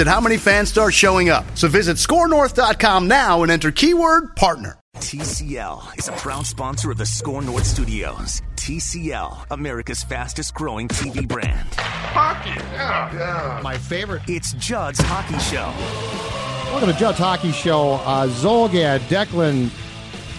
at how many fans start showing up. So visit scorenorth.com now and enter keyword partner. TCL is a proud sponsor of the Score North Studios. TCL, America's fastest growing TV brand. Hockey, yeah, yeah. My favorite. It's Judd's Hockey Show. Welcome to Judd's Hockey Show. Uh, Zulgad, Declan,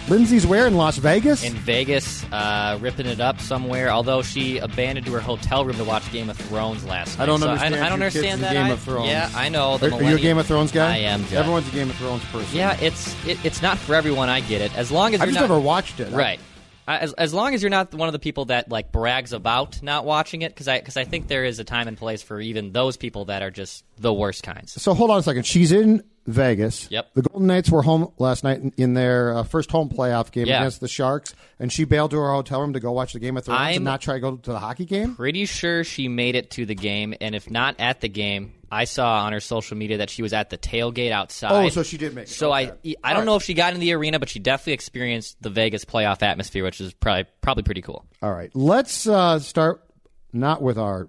Lindsey's where in Las Vegas? in Vegas, uh, ripping it up somewhere. Although she abandoned to her hotel room to watch Game of Thrones last night. I don't So understand. I, don't your understand that. Game I- of Thrones. Yeah, I know. The Are, are you a Game of Thrones guy? I am. Judd. Everyone's a Game of Thrones person. Yeah, it's it, it's not for everyone. I get it. As long as I've just not, never watched it. Right. I- As, as long as you're not one of the people that like brags about not watching it, because I because I think there is a time and place for even those people that are just the worst kinds. So hold on a second. She's in Vegas. Yep. The Golden Knights were home last night in, in their uh, first home playoff game Yeah. against the Sharks, and she bailed to her hotel room to go watch the Game of Thrones I'm- and not try to go to the hockey game. Pretty sure she made it to the game, and if not at the game, I saw on her social media that she was at the tailgate outside. Oh, so she did make it. So Okay. I I don't know if she got in the arena, but she definitely experienced the Vegas playoff atmosphere, which is probably probably pretty cool. All right, let's uh, start not with our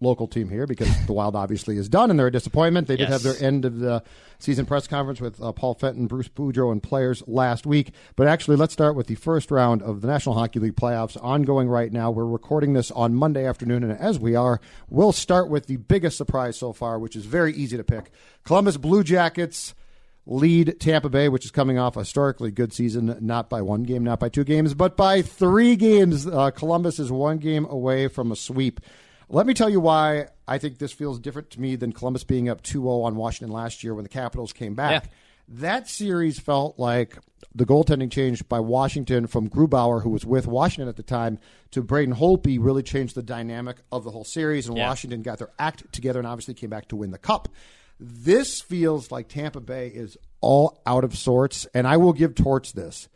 local team here because the Wild obviously is done and they're a disappointment. They did Yes. have their end of the season press conference with uh, Paul Fenton, Bruce Boudreau, and players last week. But actually, let's start with the first round of the National Hockey League playoffs ongoing right now. We're recording this on Monday afternoon, and as we are, we'll start with the biggest surprise so far, which is very easy to pick: Columbus Blue Jackets lead Tampa Bay, which is coming off a historically good season, not by one game, not by two games, but by three games. Uh, Columbus is one game away from a sweep. Let me tell you why I think this feels different to me than Columbus being up 2 0 on Washington last year when the Capitals came back. Yeah. That series felt like the goaltending change by Washington from Grubauer, who was with Washington at the time, to Braden Holtby really changed the dynamic of the whole series, and Yeah. Washington got their act together and obviously came back to win the cup. This feels like Tampa Bay is all out of sorts, and I will give Torts this.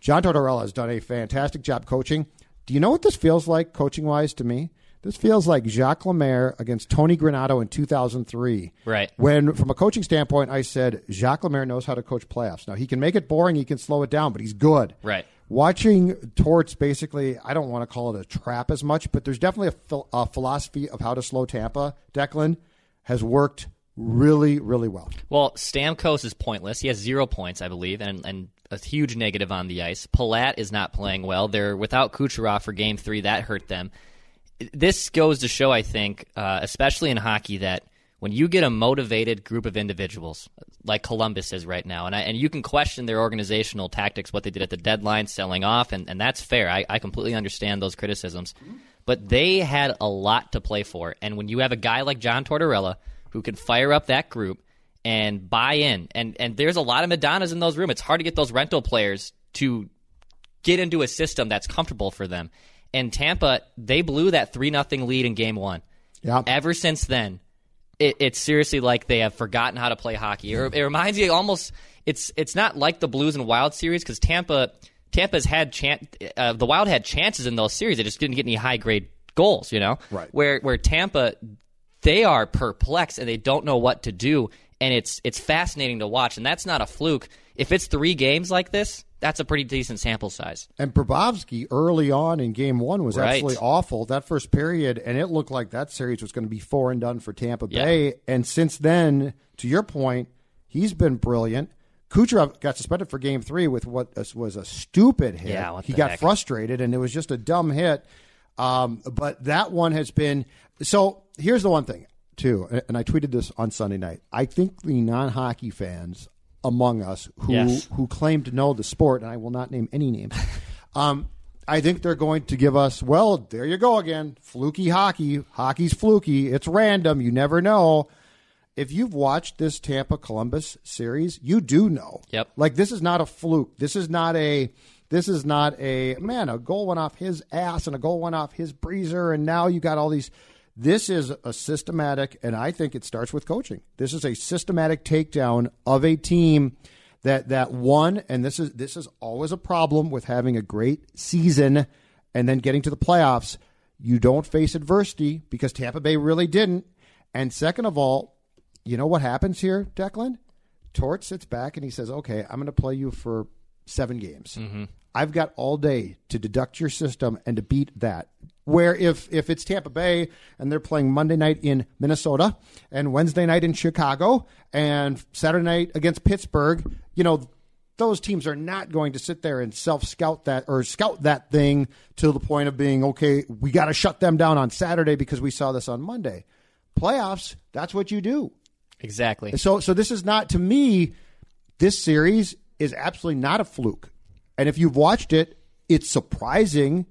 John Tortorella has done a fantastic job coaching. Do you know what this feels like coaching wise to me? This feels like Jacques Lemaire against Tony Granato in 2003. Right. When, from a coaching standpoint, I said Jacques Lemaire knows how to coach playoffs. Now, he can make it boring, he can slow it down, but he's good. Right. Watching Torts, basically, I don't want to call it a trap as much, but there's definitely a, phil- a philosophy of how to slow Tampa. Declan has worked really, really well. Well, Stamkos is pointless. He has zero points, I believe, and and a huge negative on the ice. Palat is not playing well. They're without Kucherov for Game Three. That hurt them. This goes to show, I think, uh, especially in hockey, that when you get a motivated group of individuals like Columbus is right now, and I, and you can question their organizational tactics, what they did at the deadline, selling off, and, and that's fair. I, I completely understand those criticisms, but they had a lot to play for, and when you have a guy like John Tortorella who can fire up that group and buy in, and and there's a lot of Madonnas in those rooms. It's hard to get those rental players to get into a system that's comfortable for them. And Tampa, they blew that three nothing lead in game one. Yeah. Ever since then, it, it's seriously like they have forgotten how to play hockey. It, it reminds you almost. It's it's not like the Blues and Wild series because Tampa Tampa's had chan- uh, the Wild had chances in those series. They just didn't get any high grade goals. You know, Right. Where where Tampa, they are perplexed and they don't know what to do. And it's it's fascinating to watch. And that's not a fluke. If it's three games like this, that's a pretty decent sample size. And Bobrovsky early on in game one was Right. absolutely awful that first period, and it looked like that series was going to be four and done for Tampa Yeah. Bay. And since then, to your point, he's been brilliant. Kucherov got suspended for game three with what was a stupid hit. Yeah, he got heck? frustrated, and it was just a dumb hit. Um, but that one has been so. Here's the one thing too, and I tweeted this on Sunday night. I think the non-hockey fans among us who Yes. who claim to know the sport, and I will not name any names. um, I think they're going to give us. Well, there you go again. Fluky hockey. Hockey's fluky. It's random. You never know. If you've watched this Tampa Columbus series, you do know. Yep. Like this is not a fluke. This is not a. This is not a man. A goal went off his ass and a goal went off his breezer, and now you got all these. This is a systematic, and I think it starts with coaching. This is a systematic takedown of a team that that won, and this is this is always a problem with having a great season and then getting to the playoffs. You don't face adversity because Tampa Bay really didn't. And second of all, you know what happens here, Declan? Tort sits back and he says, "Okay, I'm going to play you for seven games. Mm-hmm. I've got all day to deduct your system and to beat that." Where if if it's Tampa Bay and they're playing Monday night in Minnesota and Wednesday night in Chicago and Saturday night against Pittsburgh, you know those teams are not going to sit there and self scout that or scout that thing to the point of being okay. We got to shut them down on Saturday because we saw this on Monday. Playoffs, that's what you do. Exactly. So so this is not to me this series is absolutely not a fluke. And if you've watched it, it's surprising,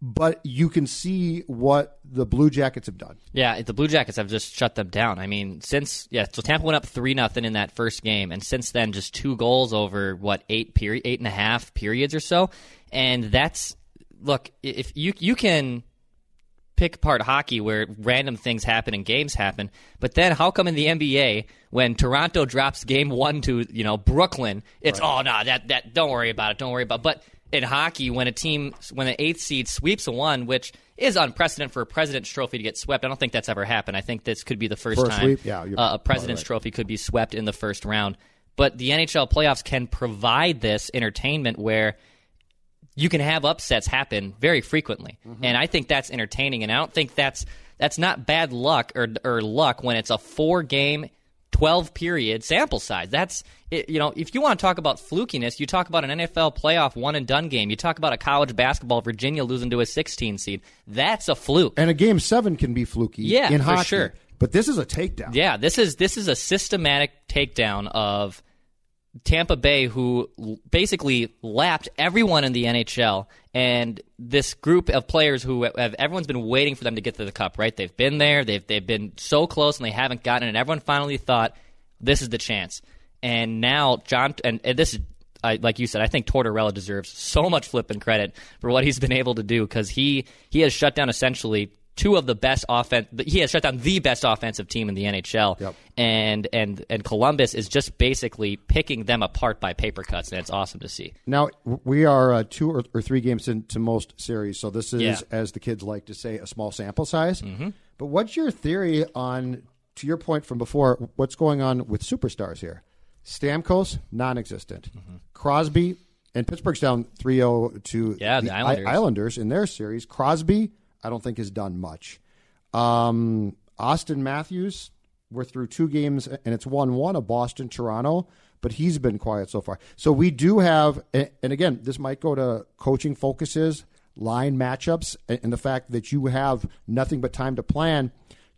but you can see what the Blue Jackets have done. Yeah, the Blue Jackets have just shut them down. I mean, since yeah, so Tampa went up three nothing in that first game, and since then, just two goals over what eight period, eight and a half periods or so, and that's look if you you can pick apart hockey where random things happen and games happen, but then how come in the NBA when Toronto drops game one to you know Brooklyn, it's oh no that that don't worry about it, don't worry about, it. but in hockey when a team when an eighth seed sweeps a one, which is unprecedented for a President's Trophy to get swept. I don't think that's ever happened. I think this could be the first, First time sweep? Yeah, uh, a President's right. Trophy could be swept in the first round. But the NHL playoffs can provide this entertainment where you can have upsets happen very frequently, Mm-hmm. and I think that's entertaining. And I don't think that's that's not bad luck or or luck when it's a four game. 12 period sample size. That's, it, you know, if you want to talk about flukiness, you talk about an NFL playoff one and done game. You talk about a college basketball, Virginia losing to a 16 seed. That's a fluke. And a game seven can be fluky Yeah, in hockey. sure. But this is a takedown. Yeah, this is this is a systematic takedown of Tampa Bay, who basically lapped everyone in the NHL, and this group of players who have everyone's been waiting for them to get to the cup. Right? They've been there. They've they've been so close, and they haven't gotten it. And everyone finally thought this is the chance. And now John, and, and this is. I, like you said, I think Tortorella deserves so much flipping credit for what he's been able to do because he he has shut down essentially two of the best offense. He has shut down the best offensive team in the NHL, Yep. and and and Columbus is just basically picking them apart by paper cuts, and it's awesome to see. Now we are uh, two or, or three games into most series, so this is, Yeah. as the kids like to say, a small sample size. Mm-hmm. But what's your theory on, to your point from before, what's going on with superstars here? Stamkos, non-existent. Mm-hmm. Crosby and Pittsburgh's down 3-0 to Yeah, the I- Islanders. Islanders in their series. Crosby, I don't think has done much. Um, Auston Matthews, we're through two games and it's one one of Boston Toronto, but he's been quiet so far. So we do have, and again, this might go to coaching focuses, line matchups, and the fact that you have nothing but time to plan.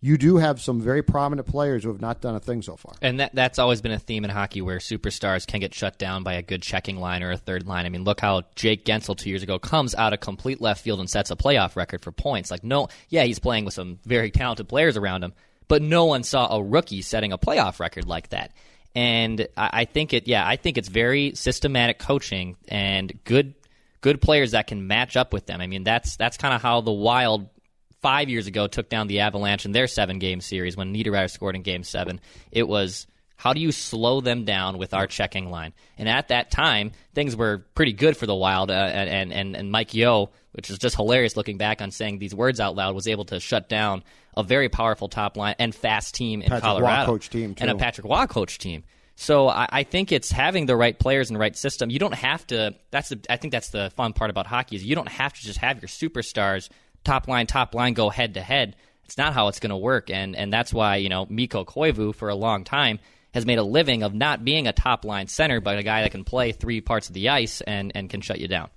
You do have some very prominent players who have not done a thing so far. And that that's always been a theme in hockey where superstars can get shut down by a good checking line or a third line. I mean, look how Jake Guentzel two years ago comes out of complete left field and sets a playoff record for points. Like, no, yeah, he's playing with some very talented players around him, but no one saw a rookie setting a playoff record like that. And I, I think it, yeah, I think it's very systematic coaching and good good players that can match up with them. I mean, that's that's kind of how the Wild five years ago took down the Avalanche in their seven game series when Niederreiter scored in game seven. It was how do you slow them down with our checking line? And at that time, things were pretty good for the Wild, uh, and, and, and Mike Yeo, which is just hilarious looking back on saying these words out loud, was able to shut down a very powerful top line and fast team in Patrick Roy Colorado. coach team, And a. Patrick Roy coach team. So I, I think it's having the right players and the right system. You don't have to. That's the. I think that's the fun part about hockey is you don't have to just have your superstars top line, top line go head to head. It's not how it's going to work, and and that's why you know Mikko Koivu for a long time has made a living of not being a top line center, but a guy that can play three parts of the ice and and can shut you down.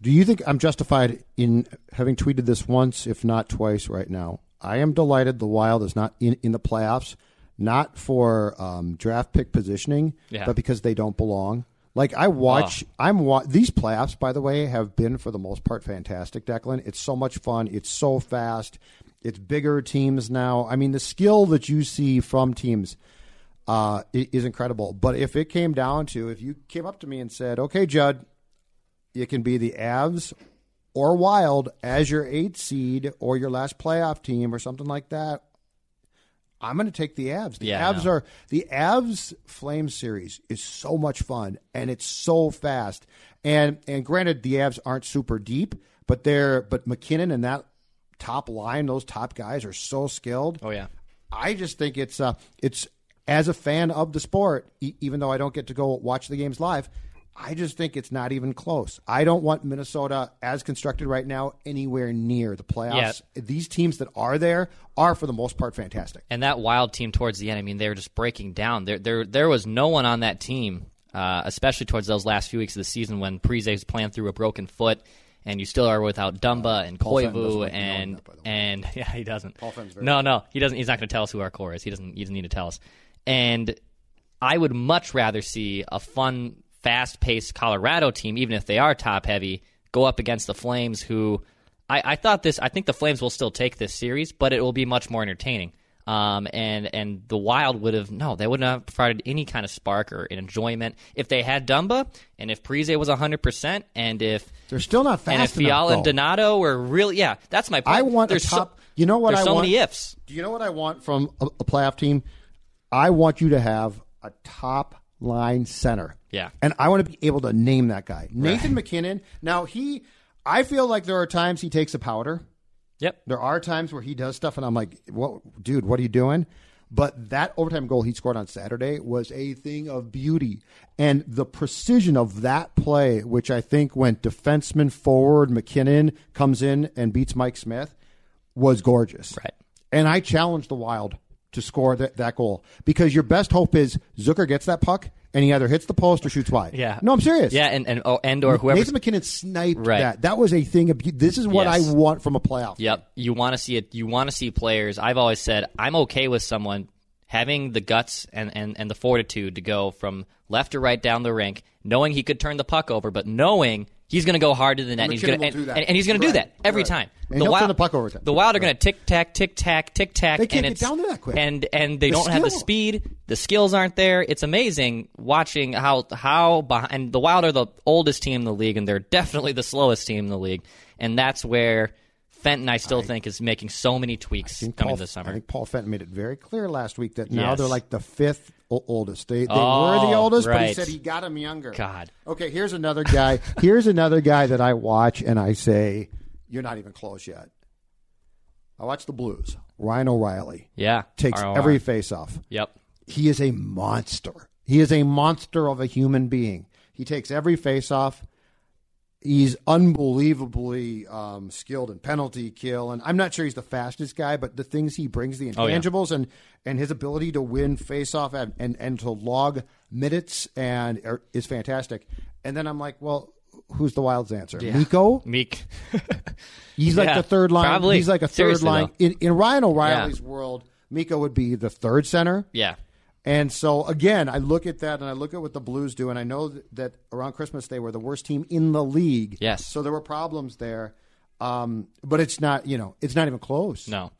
Do you think I'm justified in having tweeted this once, if not twice, right now? I am delighted the Wild is not in, in the playoffs, not for um, draft pick positioning, Yeah. but because they don't belong. Like I watch, I'm wa- these playoffs. By the way, have been for the most part fantastic. Declan, it's so much fun. It's so fast. It's bigger teams now. I mean, the skill that you see from teams uh, is incredible. But if it came down to, if you came up to me and said, "Okay, Judd, you can be the Avs or Wild as your eighth seed or your last playoff team or something like that," I'm going to take the Avs. The Yeah, Avs are the Avs Flame series is so much fun and it's so fast. And and granted, the Avs aren't super deep, but they're but MacKinnon and that top line, those top guys are so skilled. Oh yeah. I just think it's uh, it's as a fan of the sport, e- even though I don't get to go watch the games live. I just think it's not even close. I don't want Minnesota as constructed right now anywhere near the playoffs. These teams that are there are for the most part fantastic. And that wild team towards the end, I mean, they were just breaking down. There, there, there was no one on that team, uh, especially towards those last few weeks of the season when Parise was playing through a broken foot, and you still are without Dumba and Paul Koivu and that, by the way. and yeah, he doesn't. No, no, he doesn't. He's not going to tell us who our core is. He doesn't. He doesn't need to tell us. And I would much rather see a fun, fast-paced Colorado team, even if they are top-heavy, go up against the Flames, who I, I thought this. I think the Flames will still take this series, but it will be much more entertaining. Um, and and the Wild would have no, they wouldn't have provided any kind of spark or enjoyment if they had Dumba and if Parise was hundred percent, and if They're still not fast and if enough, Fiala and. Donato were really yeah, that's my point. I want there's top. So, you know what I so want? many ifs. Do you know what I want from a, a playoff team? I want you to have a top line center. Yeah. And I want to be able to name that guy. Nathan MacKinnon. Now he I feel like there are times he takes a powder. Yep. There are times where he does stuff and I'm like, "What dude, what are you doing?" But that overtime goal he scored on Saturday was a thing of beauty. And the precision of that play, which I think went defenseman forward, MacKinnon comes in and beats Mike Smith, was gorgeous. Right. And I challenge the Wild to score that, that goal because your best hope is Zucker gets that puck and he either hits the post or shoots wide. Yeah. No, I'm serious. Yeah, and and oh, and or whoever. Nathan MacKinnon sniped Right. that. That was a thing of. This is what Yes. I want from a playoff. Yep. You want to see it. You want to see players. I've always said I'm okay with someone having the guts and, and, and the fortitude to go from left to right down the rink, knowing he could turn the puck over, but knowing he's going to go hard to the net. And he's going will and, do that. and, and he's going to do Right. that every Right. time. And he'll turn the puck over time. The Wild are Right. going to tick tack, tick tack, tick tack. They can't and get it's- down there that quick. And and they The don't have the skill. speed. The skills aren't there. It's amazing watching how how behind and the Wild are the oldest team in the league, and they're definitely the slowest team in the league. And that's where Fenton, I still think, is making so many tweaks coming Paul, this summer. I think Paul Fenton made it very clear last week that now Yes. they're like the fifth oldest. They, they Oh, were the oldest, but he said he got him younger. God. Okay, here's another guy. here's another guy that I watch and I say, "You're not even close yet." I watch the Blues. Ryan O'Reilly yeah, takes ROR. every face-off. Yep. He is a monster. He is a monster of a human being. He takes every face-off. He's unbelievably um, skilled in penalty kill, and I'm not sure he's the fastest guy, but the things he brings, the Oh, yeah. intangibles, and and his ability to win face-off and and, and to log minutes and er, is fantastic. And then I'm like, well, who's the Wild's answer? Mikko. Meek. He's like Yeah, the third line. probably. He's like a third Seriously, line in, in Ryan O'Reilly's world. Mikko would be the third center. yeah. And so again, I look at that and I look at what the Blues do, and I know that, around Christmas they were the worst team in the league. Yes. So there were problems there, um, but it's not you know it's not even close. No.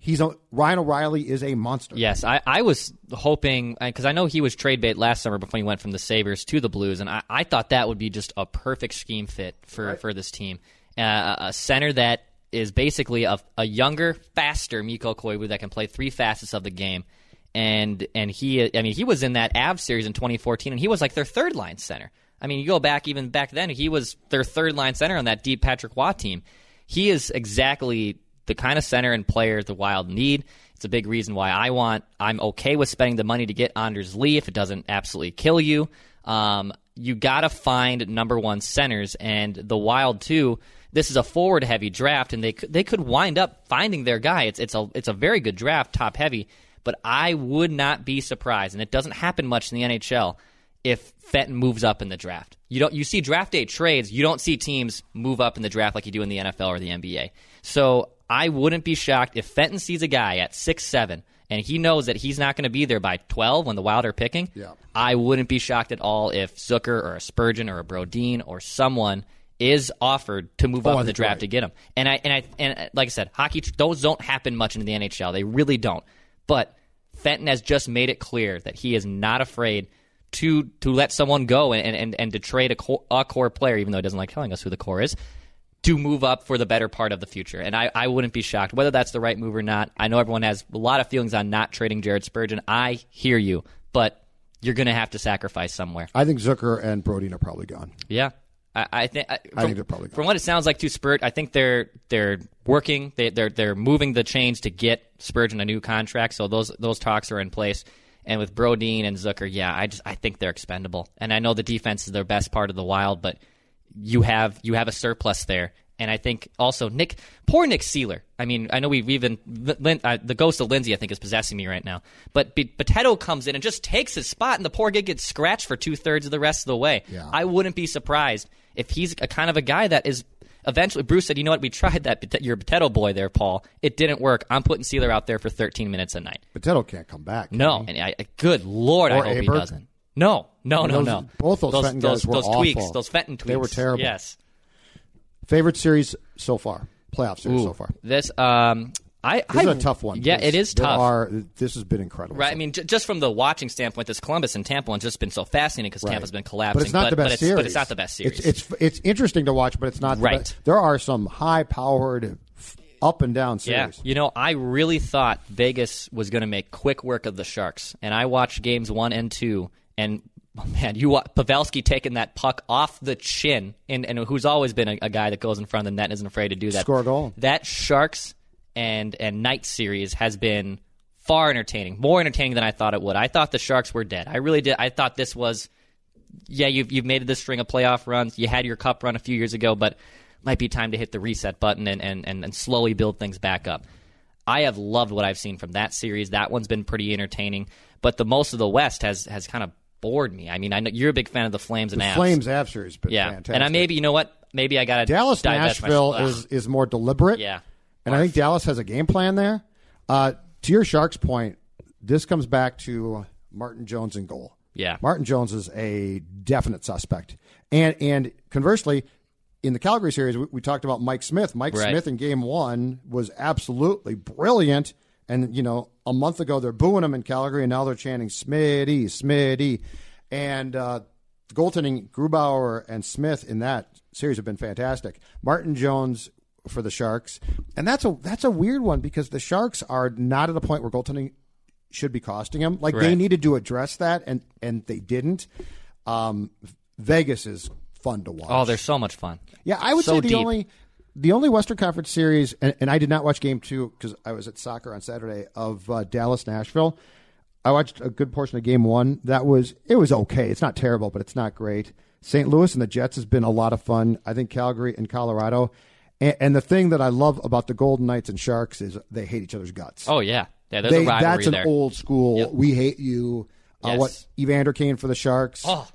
he's a Ryan O'Reilly is a monster. Yes, I, I was hoping because I know he was trade bait last summer before he went from the Sabres to the Blues, and I, I thought that would be just a perfect scheme fit for for this team. Uh, a center that is basically a, a younger, faster Mikko Koivu that can play three facets of the game. And and he, I mean, he was in that Av series in 2014, and he was like their third line center. I mean, you go back even back then, he was their third line center on that deep Patrick Roy team. He is exactly the kind of center and player the Wild need. It's a big reason why I want. I'm okay with spending the money to get Anders Lee if it doesn't absolutely kill you. Um, you got to find number one centers, and the Wild too. This is a forward heavy draft, and they they could wind up finding their guy. It's it's a it's a very good draft, top heavy. But I would not be surprised, and it doesn't happen much in the NHL if Fenton moves up in the draft. You don't you see draft day trades, you don't see teams move up in the draft like you do in the NFL or the NBA. So I wouldn't be shocked if Fenton sees a guy at six seven and he knows that he's not going to be there by 12 when the Wild are picking, Yeah. I wouldn't be shocked at all if Zucker or a Spurgeon or a Brodin or someone is offered to move Oh, up in the draft right. to get him. And I and I and like I said, hockey those don't happen much in the NHL. They really don't. But Fenton has just made it clear that he is not afraid to to let someone go and and, and to trade a core, a core player, even though he doesn't like telling us who the core is, to move up for the better part of the future. And I, I wouldn't be shocked whether that's the right move or not. I know everyone has a lot of feelings on not trading Jared Spurgeon. I hear you, but you're going to have to sacrifice somewhere. I think Zucker and Brodin are probably gone. Yeah. I, I think I, from, think they're probably gone. from what it sounds like to Spurt, I think they're they're working. They, they're they're moving the chains to get Spurgeon a new contract. So those those talks are in place. And with Brodin and Zucker, yeah, I just I think they're expendable. And I know the defense is their best part of the Wild, but you have you have a surplus there. And I think also Nick, poor Nick Seeler. I mean, I know we've even Lin, uh, the ghost of Lindsey. I think is possessing me right now. But B- Potato comes in and just takes his spot, and the poor kid gets scratched for two thirds of the rest of the way. Yeah. I wouldn't be surprised if he's a kind of a guy that is eventually. Bruce said, "You know what? We tried that. Your potato boy there, Paul. It didn't work. I'm putting Seeler out there for 13 minutes a night. Potato can't come back. can No, he? and I, good lord, Or I hope he doesn't. No, no, no, Those- no. both those Fenton guys those, were those awful. tweaks, those Fenton tweaks. They were terrible. Yes. Favorite series so far? Playoff series Ooh, so far. This, um, I, This I, is a tough one. Yeah, it is tough. Are, this has been incredible. Right. I mean, j- just from the watching standpoint, this Columbus and Tampa one's just been so fascinating because Right. Tampa's been collapsing. But it's not the best it's, series. But it's not the best series. It's, it's it's interesting to watch, but it's not the Right. best. There are some high powered, up and down series. Yeah, you know, I really thought Vegas was going to make quick work of the Sharks, and I watched games one and two, and oh, man, you wa- Pavelski taking that puck off the chin, and, and who's always been a, a guy that goes in front of the net and isn't afraid to do that. Score a goal. That Sharks and and Knights series has been far entertaining, more entertaining than I thought it would. I thought the Sharks were dead. I really did. I thought this was yeah, you've you've made this string of playoff runs. You had your cup run a few years ago, but might be time to hit the reset button and, and, and, and slowly build things back up. I have loved what I've seen from that series. That one's been pretty entertaining, but the most of the West has has kind of bored me. I mean, I know you're a big fan of the Flames and The Avs. Flames Avs series, but yeah, fantastic. and I maybe you know what? Maybe I got to Dallas Nashville is is more deliberate. Yeah. And I think Dallas has a game plan there. Uh, to your Sharks point, this comes back to Martin Jones in goal. Yeah. Martin Jones is a definite suspect, and and conversely, in the Calgary series, we, we talked about Mike Smith. Mike Right. Smith in Game One was absolutely brilliant, and you know a month ago they're booing him in Calgary, and now they're chanting Smitty, Smitty, and uh, goaltending Grubauer and Smith in that series have been fantastic. Martin Jones for the Sharks, and that's a that's a weird one because the Sharks are not at a point where goaltending should be costing them. Like they needed to address that, and and they didn't. Um, Vegas is fun to watch. Oh, they're so much fun. Yeah, I would So say the deep. only the only Western Conference series, and, and I did not watch Game Two because I was at soccer on Saturday of uh, Dallas Nashville. I watched a good portion of Game One. That was it was okay. It's not terrible, but it's not great. St. Louis and the Jets has been a lot of fun. I think Calgary and Colorado. And, and the thing that I love about the Golden Knights and Sharks is they hate each other's guts. Oh yeah, yeah. There's They- a rivalry that's an there. old school. Yep. We hate you. Uh, Yes. what Evander Kane for the Sharks? Oh.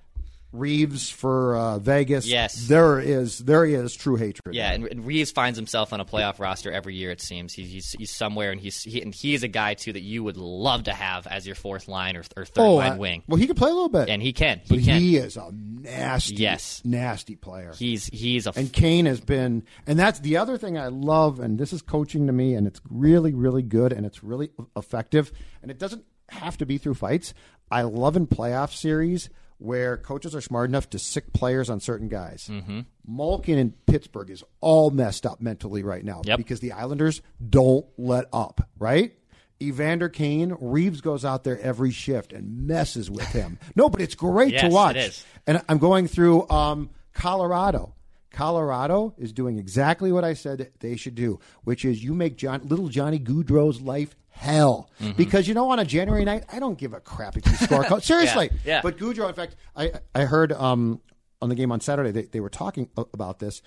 Reaves for uh, Vegas. Yes. there is there is true hatred. Yeah, and, and Reaves finds himself on a playoff roster every year. It seems he's he's, he's somewhere, and he's he, and he's a guy too that you would love to have as your fourth line or, or third Oh, line I- wing. Well, he can play a little bit, And he can, he but can. he is a nasty, Yes. nasty player. He's he's a f- and Kane has been, and that's the other thing I love, and this is coaching to me, and it's really, really good, and it's really effective, and it doesn't have to be through fights. I love in playoff series where coaches are smart enough to sick players on certain guys. Mm-hmm. Malkin in Pittsburgh is all messed up mentally right now Yep. because the Islanders don't let up, right? Evander Kane, Reaves goes out there every shift and messes with him. no, but it's great Yes, to watch. is. And I'm going through um, Colorado. Colorado is doing exactly what I said they should do, which is you make John, little Johnny Gaudreau's life hell. Mm-hmm. Because you know, on a January night, I don't give a crap if you score. a goal. Seriously. yeah. But Gaudreau, in fact, I I heard um, on the game on Saturday they, they were talking about this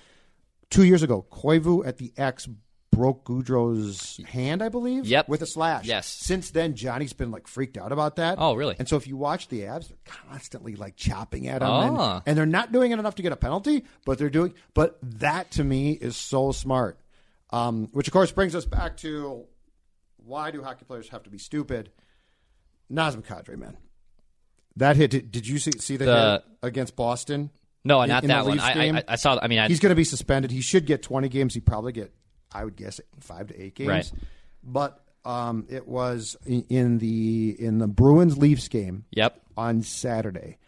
two years ago. Koivu at the X broke Gaudreau's hand, I believe. Yep. With a slash. Yes. Since then, Johnny's been like freaked out about that. Oh, really? And so if you watch the abs, they're constantly like chopping at him, and, Ah. and they're not doing it enough to get a penalty, but they're doing. But that to me is so smart. Um, which of course brings us back to why do hockey players have to be stupid? Nazem Kadri, man. That hit. Did, did you see, see the, The- hit against Boston? No, In- not in that one. I? I, I saw. I mean, I, He's going to be suspended. He should get 20 games. He probably get, I would guess, five to eight games. Right. But um, it was in, the in the Bruins Leafs game Yep. on Saturday.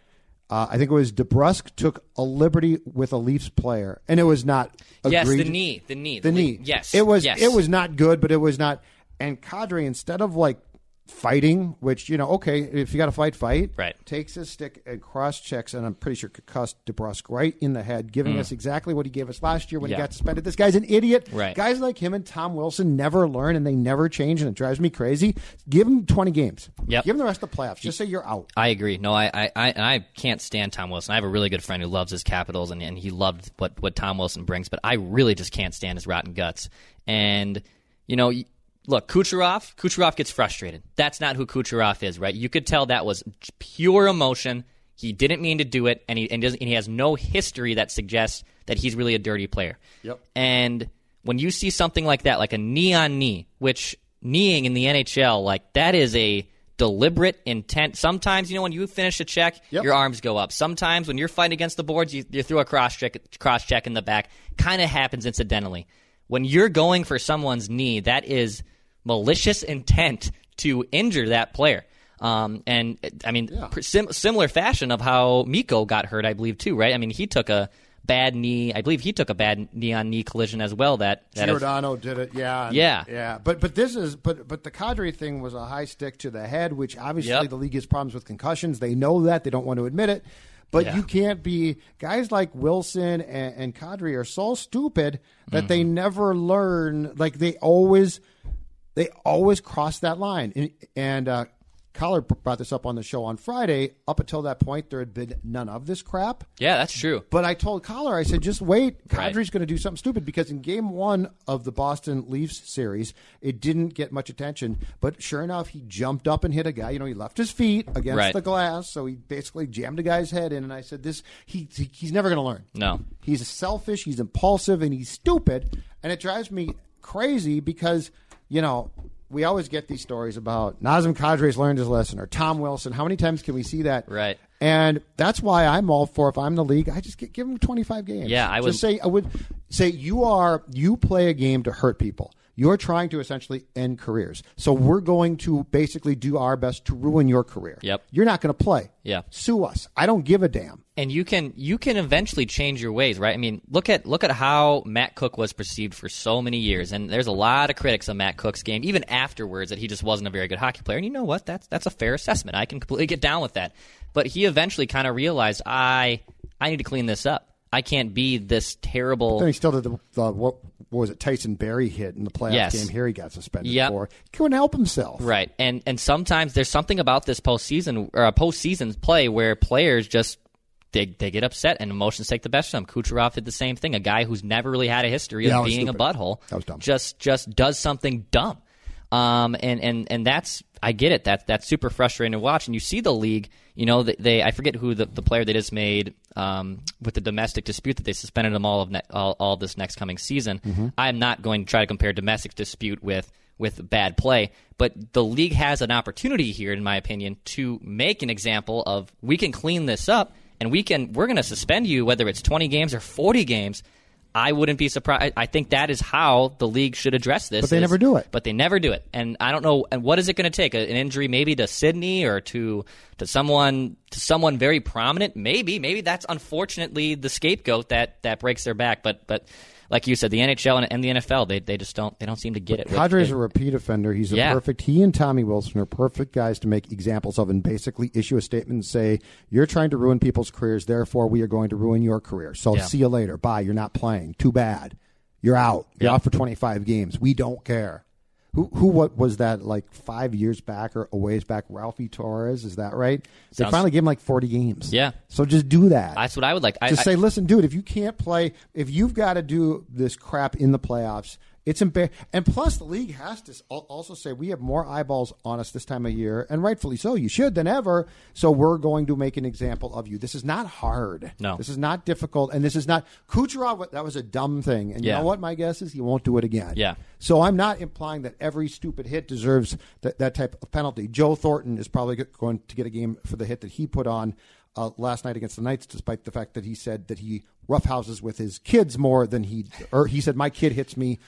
Uh, I think it was DeBrusk took a liberty with a Leafs player, and it was not. Yes, the knee, the knee, the knee. Yes, it was. Yes. It was not good, but it was not. And Kadri, instead of like fighting, which you know, okay, if you got to fight, fight. Right. Takes his stick and cross checks, and I'm pretty sure concussed DeBrusk right in the head, giving us exactly what he gave us last year when he Mm. Got suspended. This guy's an idiot. Right. Guys like him and Tom Wilson never learn, and they never change, and it drives me crazy. Give him 20 games. Yep. Give him the rest of the playoffs. Just say you're out. I agree. No, I, I, I, and I can't stand Tom Wilson. I have a really good friend who loves his Capitals, and, and he loved what, what Tom Wilson brings. But I really just can't stand his rotten guts. And you know, look, Kucherov. Kucherov gets frustrated. That's not who Kucherov is, right? You could tell that was pure emotion. He didn't mean to do it, and he and, doesn't, and he has no history that suggests that he's really a dirty player. Yep. And when you see something like that, like a knee on knee, which kneeing in the NHL, like that is a deliberate intent. Sometimes, you know, when you finish a check, Yep. your arms go up. Sometimes when you're fighting against the boards, you, you throw a cross check, cross check in the back. Kind of happens incidentally. When you're going for someone's knee, that is malicious intent to injure that player. Um, and I mean, pr- sim- similar fashion of how Mikko got hurt, I believe too, right? I mean, he took a bad knee. I believe he took a bad knee on knee collision as well. That, that is- Giordano did it, yeah, and- Yeah. yeah. But but this is but but the Kadri thing was a high stick to the head, which obviously Yep. the league has problems with concussions. They know that they don't want to admit it. But Yeah. you can't be guys like Wilson and, and Kadri are so stupid that they Mm-hmm. never learn. Like they always they always cross that line. And, and uh, Collar brought this up on the show on Friday. Up until that point, there had been none of this crap. yeah, that's true. But I told Collar, I said, just wait. Right. Kadri's going to do something stupid because in game one of the Boston Leafs series, it didn't get much attention. But sure enough, he jumped up and hit a guy. You know, he left his feet against Right. the glass, so he basically jammed a guy's head in. And I said, this he, he he's never going to learn. No. He's selfish, he's impulsive, and he's stupid. And it drives me crazy because, you know, we always get these stories about Nazem Kadri's learned his lesson or Tom Wilson. How many times can we see that? Right. And that's why I'm all for if I'm the league, I just get, give him 25 games. Yeah, I would- just say I would say you are you play a game to hurt people. You're trying to essentially end careers. So we're going to basically do our best to ruin your career. Yep. You're not going to play. Yeah. Sue us. I don't give a damn. and you can you can eventually change your ways, right? I mean, look at look at how Matt Cooke was perceived for so many years, and there's a lot of critics of Matt Cooke's game, even afterwards, that he just wasn't a very good hockey player. And you know what? That's that's a fair assessment. I can completely get down with that. But he eventually kind of realized, I I need to clean this up. I can't be this terrible. Then he still did the, the what, what was it Tyson Barrie hit in the playoff Yes. game here he got suspended Yep. for. He couldn't help himself. Right, and and sometimes there's something about this postseason or a postseason play where players just they they get upset and emotions take the best of them. Kucherov did the same thing. A guy who's never really had a history of being stupid. a butthole That was dumb. just just does something dumb. Um, and and and that's I get it. That that's super frustrating to watch. And you see the league. You know, they, they I forget who the, the player they just made um, with the domestic dispute that they suspended them all of ne- all, all this next coming season. Mm-hmm. I'm not going to try to compare domestic dispute with with bad play, but the league has an opportunity here, in my opinion, to make an example of we can clean this up and we can we're going to suspend you whether it's 20 games or 40 games. I wouldn't be surprised. I think that is how the league should address this. But they is- never do it. But they never do it, and I don't know. And what is it going to take? An injury, maybe to Sidney or to to someone to someone very prominent? Maybe, maybe that's unfortunately the scapegoat that that breaks their back. But but like you said, the NHL and, and the NFL, they they just don't they don't seem to get it. Padres They- a repeat offender. He's a Yeah. perfect. He and Tommy Wilson are perfect guys to make examples of and basically issue a statement and say, "You're trying to ruin people's careers. Therefore, we are going to ruin your career. So Yeah. see you later. Bye. You're not playing. Too bad. You're out. You're Yeah. out for 25 games. We don't care." Who who what was that like five years back or a ways back? Raffi Torres is that right? They Sounds- finally gave him like 40 games. Yeah. So just do that. That's what I would like. I, Just I- say, listen, dude, if you can't play, if you've got to do this crap in the playoffs, It's embar- and plus the league has to also say we have more eyeballs on us this time of year, and rightfully so. You should than ever. So we're going to make an example of you. This is not hard. No. this is not difficult, and this is not Kucherov. That was a dumb thing, and you know what? My guess is he won't do it again. Yeah. So I'm not implying that every stupid hit deserves that, that type of penalty. Joe Thornton is probably going to get a game for the hit that he put on uh, last night against the Knights, despite the fact that he said that he roughhouses with his kids more than he, or he said my kid hits me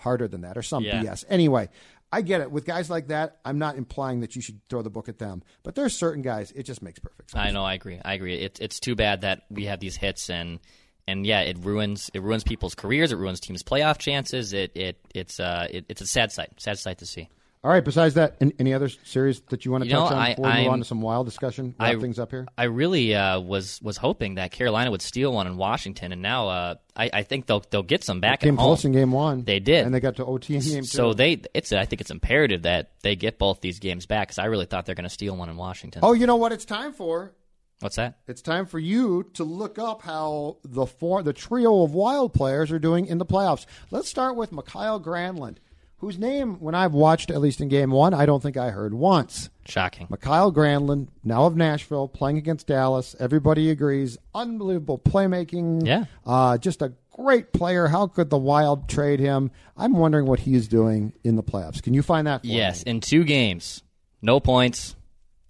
harder than that, or some Yeah. BS. Anyway. I get it. With guys like that, I'm not implying that you should throw the book at them. But there's certain guys, it just makes perfect sense. I know. I agree. I agree. It's it's too bad that we have these hits and and yeah, it ruins it ruins people's careers. It ruins teams' playoff chances. It it it's uh it, it's a sad sight. Sad sight to see. All right. Besides that, an- any other series that you want to You know, touch on I- before we move on to some wild discussion? Wrap I- things up here. I really uh, was was hoping that Carolina would steal one in Washington, and now uh, I, I think they'll they'll get some back Came at home. close in game one. They did. and they got to OT in game two. So they it's I think it's imperative that they get both these games back because I really thought they're going to steal one in Washington. oh, you know what? It's time for. What's that? It's time for you to look up how the four, the trio of wild players are doing in the playoffs. Let's start with Mikael Granlund, whose name, when I've watched at least in game one, I don't think I heard once. Shocking. Mikael Granlund, now of Nashville, playing against Dallas. Everybody agrees. Unbelievable playmaking. Yeah. Uh, just a great player. How could the Wild trade him? I'm wondering what he is doing in the playoffs. Can you find that for Yes, me? in two games, no points,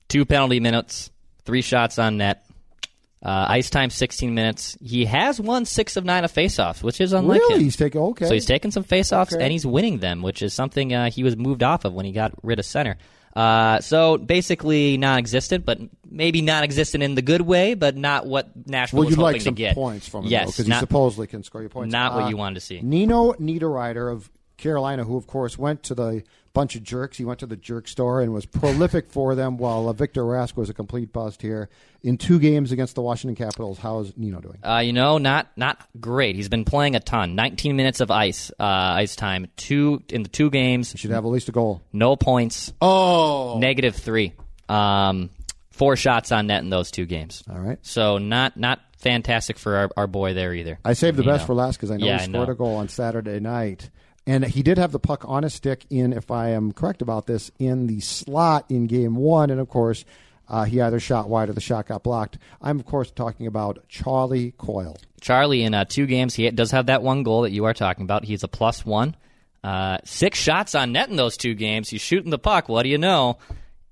two penalty minutes, three shots on net. Uh, ice time 16 minutes. He has won six of nine of faceoffs, which is unlike Really? him. He's taking okay. So he's taking some faceoffs Okay. and he's winning them, which is something uh, he was moved off of when he got rid of center. Uh, so basically non-existent, but maybe non-existent in the good way, but not what Nashville well, was hoping like some to get. points from him, yes, because he supposedly can score you points. not what Uh, you wanted to see. Nino Niederreiter of Carolina, who of course went to the bunch of jerks. He went to the jerk store and was prolific for them, while uh, Victor Rask was a complete bust here in two games against the Washington Capitals. How's Nino doing? Uh, you know, not not great. He's been playing a ton. 19 minutes of ice uh, ice time. Two in the two games. Should have at least a goal. No points. Oh, Negative three. Um, four shots on net in those two games. all right. So not not fantastic for our, our boy there either. I saved the You best know. for last because I know Yeah, he scored know. a goal on Saturday night. And he did have the puck on his stick in, if I am correct about this, in the slot in game one. And of course, uh, he either shot wide or the shot got blocked. I'm, of course, talking about Charlie Coyle. Charlie in uh, two games, he does have that one goal that you are talking about. He's a plus one. Uh, six shots on net in those two games. He's shooting the puck. What do you know?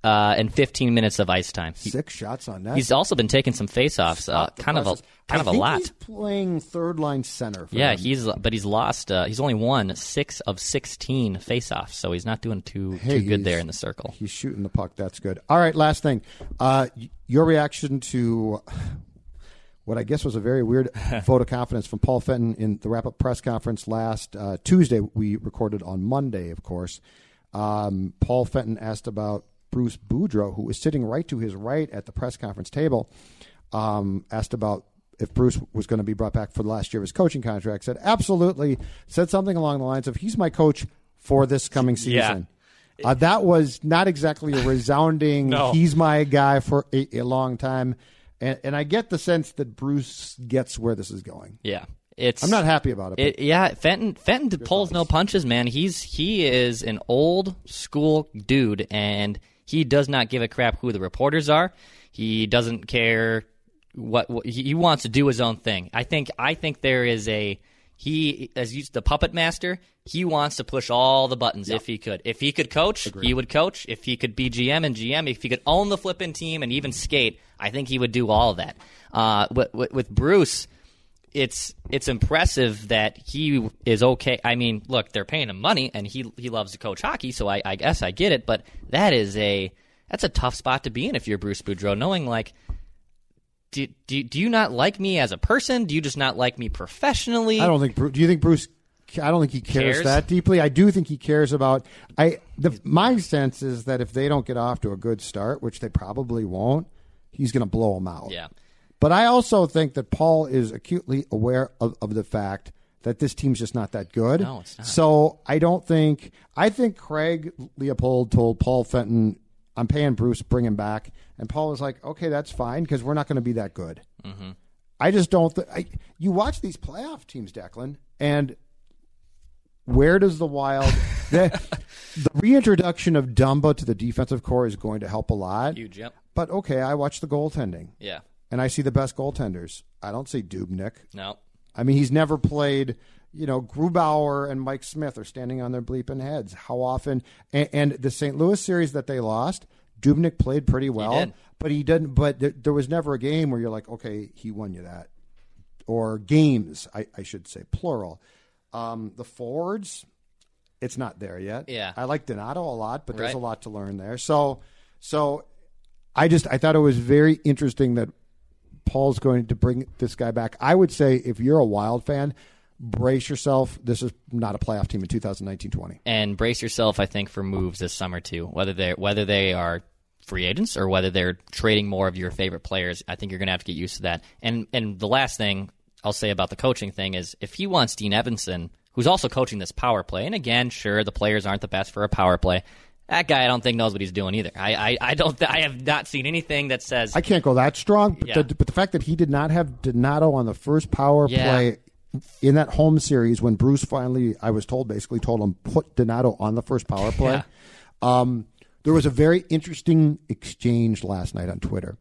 Uh, and 15 minutes of ice time. He- Six shots on net. he's also been taking some faceoffs. Uh, kind of a kind I of a lot. He's playing third line center. For Yeah, them. he's but he's lost. Uh, he's only won six of 16 faceoffs, so he's not doing too Hey, too good there in the circle. He's shooting the puck. That's good. All right, last thing. Uh, your reaction to what I guess was a very weird vote of confidence from Paul Fenton in the wrap up press conference last uh, Tuesday. We recorded on Monday, of course. Um, Paul Fenton asked about Bruce Boudreau, who was sitting right to his right at the press conference table, um, asked about if Bruce was going to be brought back for the last year of his coaching contract. Said absolutely. Said something along the lines of he's my coach for this coming season. Uh, that was not exactly a resounding. No. He's my guy for a, a long time, and, and I get the sense that Bruce gets where this is going. Yeah, it's. I'm not happy about it. It, yeah, Fenton Fenton pulls no punches, man. He's he is an old school dude, and he does not give a crap who the reporters are. He doesn't care what, what he wants to do his own thing. I think I think there is a he as the puppet master. He wants to push all the buttons if he could. If he could coach, he would coach. If he could be GM and GM, if he could own the flipping team and even skate, I think he would do all of that. Uh, with, with Bruce, it's it's impressive that he is okay. I mean, look, they're paying him money, and he he loves to coach hockey, so I, I guess I get it. But that is a that's a tough spot to be in if you're Bruce Boudreau, knowing like. Do, do, do you not like me as a person? Do you just not like me professionally? I don't think. Do you think Bruce? I don't think he cares, Cares? that deeply. I do think he cares about. I. The, my sense is that if they don't get off to a good start, which they probably won't, he's going to blow them out. Yeah. But I also think that Paul is acutely aware of, of the fact that this team's just not that good. No, it's not. So I don't think. I think Craig Leopold told Paul Fenton, "I'm paying Bruce, bring him back," and Paul was like, "Okay, that's fine because we're not going to be that good." Mm-hmm. I just don't. Th- I, you watch these playoff teams, Declan, and where does the Wild the, the reintroduction of Dumba to the defensive core is going to help a lot. Huge, yep. But okay, I watch the goaltending Yeah. And I see the best goaltenders. I don't see Dubnyk. No. I mean, he's never played. You know, Grubauer and Mike Smith are standing on their bleeping heads. How often? And, and the St. Louis series that they lost, Dubnyk played pretty well, did. but he didn't. But there, there was never a game where you're like, okay, he won you that, or games, I, I should say, plural. Um, the forwards, it's not there yet. Yeah. I like Donato a lot, but there's Right. a lot to learn there. So, so I just I thought it was very interesting that Paul's going to bring this guy back. I would say if you're a Wild fan, brace yourself. This is not a playoff team in 2019-20. and brace yourself. I think for moves this summer too. Whether they whether they are free agents or whether they're trading more of your favorite players, I think you're going to have to get used to that. And and the last thing I'll say about the coaching thing is if he wants Dean Evason, who's also coaching this power play, and again, sure the players aren't the best for a power play. That guy, I don't think knows what he's doing either. I, I, I don't. I have not seen anything that says I can't go that strong, but, Yeah. the, but the fact that he did not have Donato on the first power Yeah. play in that home series when Bruce finally, I was told, basically told him put Donato on the first power play. Um, there was a very interesting exchange last night on Twitter.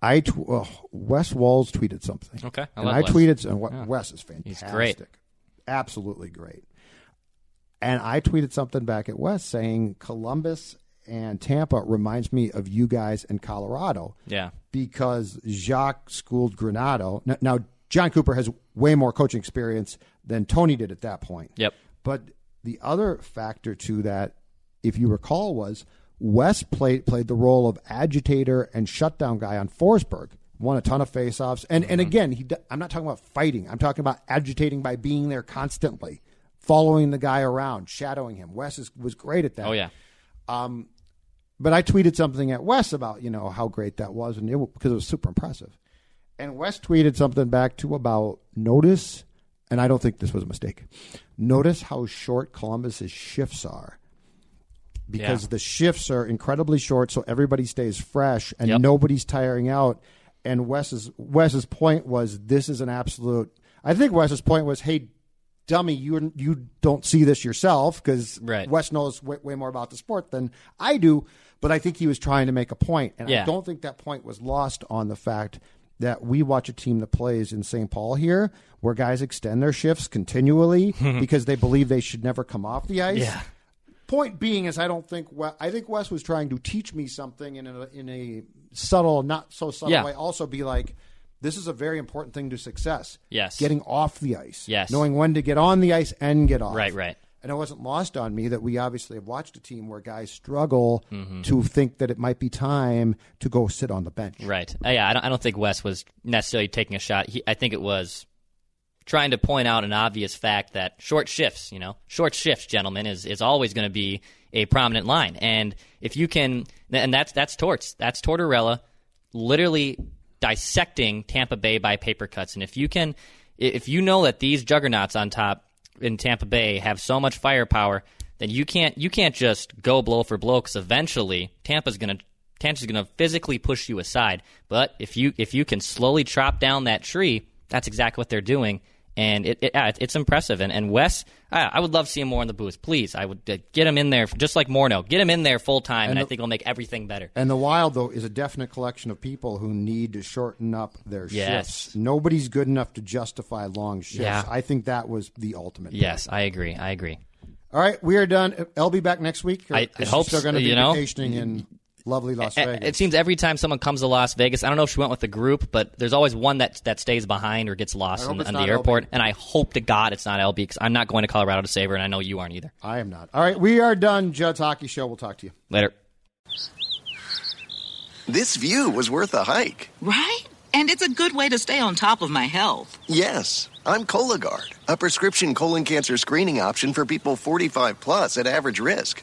I tw- uh, Wes Walz tweeted something. Okay, I and love I Wes. tweeted, and Wes is fantastic. great. absolutely great. And I tweeted something back at West saying Columbus and Tampa reminds me of you guys in Colorado yeah, because Jacques schooled Granato. Now, now, Jon Cooper has way more coaching experience than Tony did at that point. Yep. But the other factor to that, if you recall, was Wes played played the role of agitator and shutdown guy on Forsberg. Won a ton of faceoffs, and and mm-hmm. again, he. I'm not talking about fighting. I'm talking about agitating by being there constantly, following the guy around, shadowing him. Wes is, was great at that. oh yeah, um, But I tweeted something at Wes about you know how great that was, and it, because it was super impressive. And Wes tweeted something back to about notice, and I don't think this was a mistake. Notice how short Columbus's shifts are, because Yeah. the shifts are incredibly short, so everybody stays fresh and Yep. nobody's tiring out. And Wes's Wes's point was this is an absolute. I think Wes's point was, hey, dummy, you you don't see this yourself because Right. Wes knows way, way more about the sport than I do. But I think he was trying to make a point, and I don't think that point was lost on the fact that we watch a team that plays in St. Paul here, where guys extend their shifts continually because they believe they should never come off the ice. Yeah. Point being is, I don't think We- I think Wes was trying to teach me something in a in a subtle, not so subtle Yeah. way. Also, be like, this is a very important thing to success. Yes. getting off the ice. Yes. knowing when to get on the ice and get off. Right, right. And it wasn't lost on me that we obviously have watched a team where guys struggle Mm-hmm. to think that it might be time to go sit on the bench. Right. Uh, yeah, I don't, I don't think Wes was necessarily taking a shot. He, I think it was trying to point out an obvious fact that short shifts, you know, short shifts, gentlemen, is, is always going to be a prominent line. And if you can, and that's that's Torts, that's Tortorella, literally dissecting Tampa Bay by paper cuts. And if you can, if you know that these juggernauts on top in Tampa Bay have so much firepower, then you can't you can't just go blow for blow because eventually Tampa's to Tampa's to physically push you aside. But if you if you can slowly chop down that tree, that's exactly what they're doing, and it, it yeah, it- it's impressive. And and Wes, I, I would love to see him more in the booth. Please, I would uh, get him in there just like Morno. Get him in there full time, and, I the- think it'll make everything better. And the Wild, though, is a definite collection of people who need to shorten up their Yes. shifts. Nobody's good enough to justify long shifts. Yeah. I think that was the ultimate. Yes, I agree. I agree. All right, we are done. I'll be back next week. I- I hope still going to be you know. vacationing in lovely Las Vegas. It seems every time someone comes to Las Vegas, I don't know if she went with the group, but there's always one that that stays behind or gets lost hope in, in the airport. LB. And I hope to God it's not LB because I'm not going to Colorado to save her, and I know you aren't either. I am not. All right, we are done. Judd's Hockey Show. We'll talk to you. Later. This view was worth a hike. Right? And it's a good way to stay on top of my health. Yes, I'm Cologuard, a prescription colon cancer screening option for people 45 plus at average risk.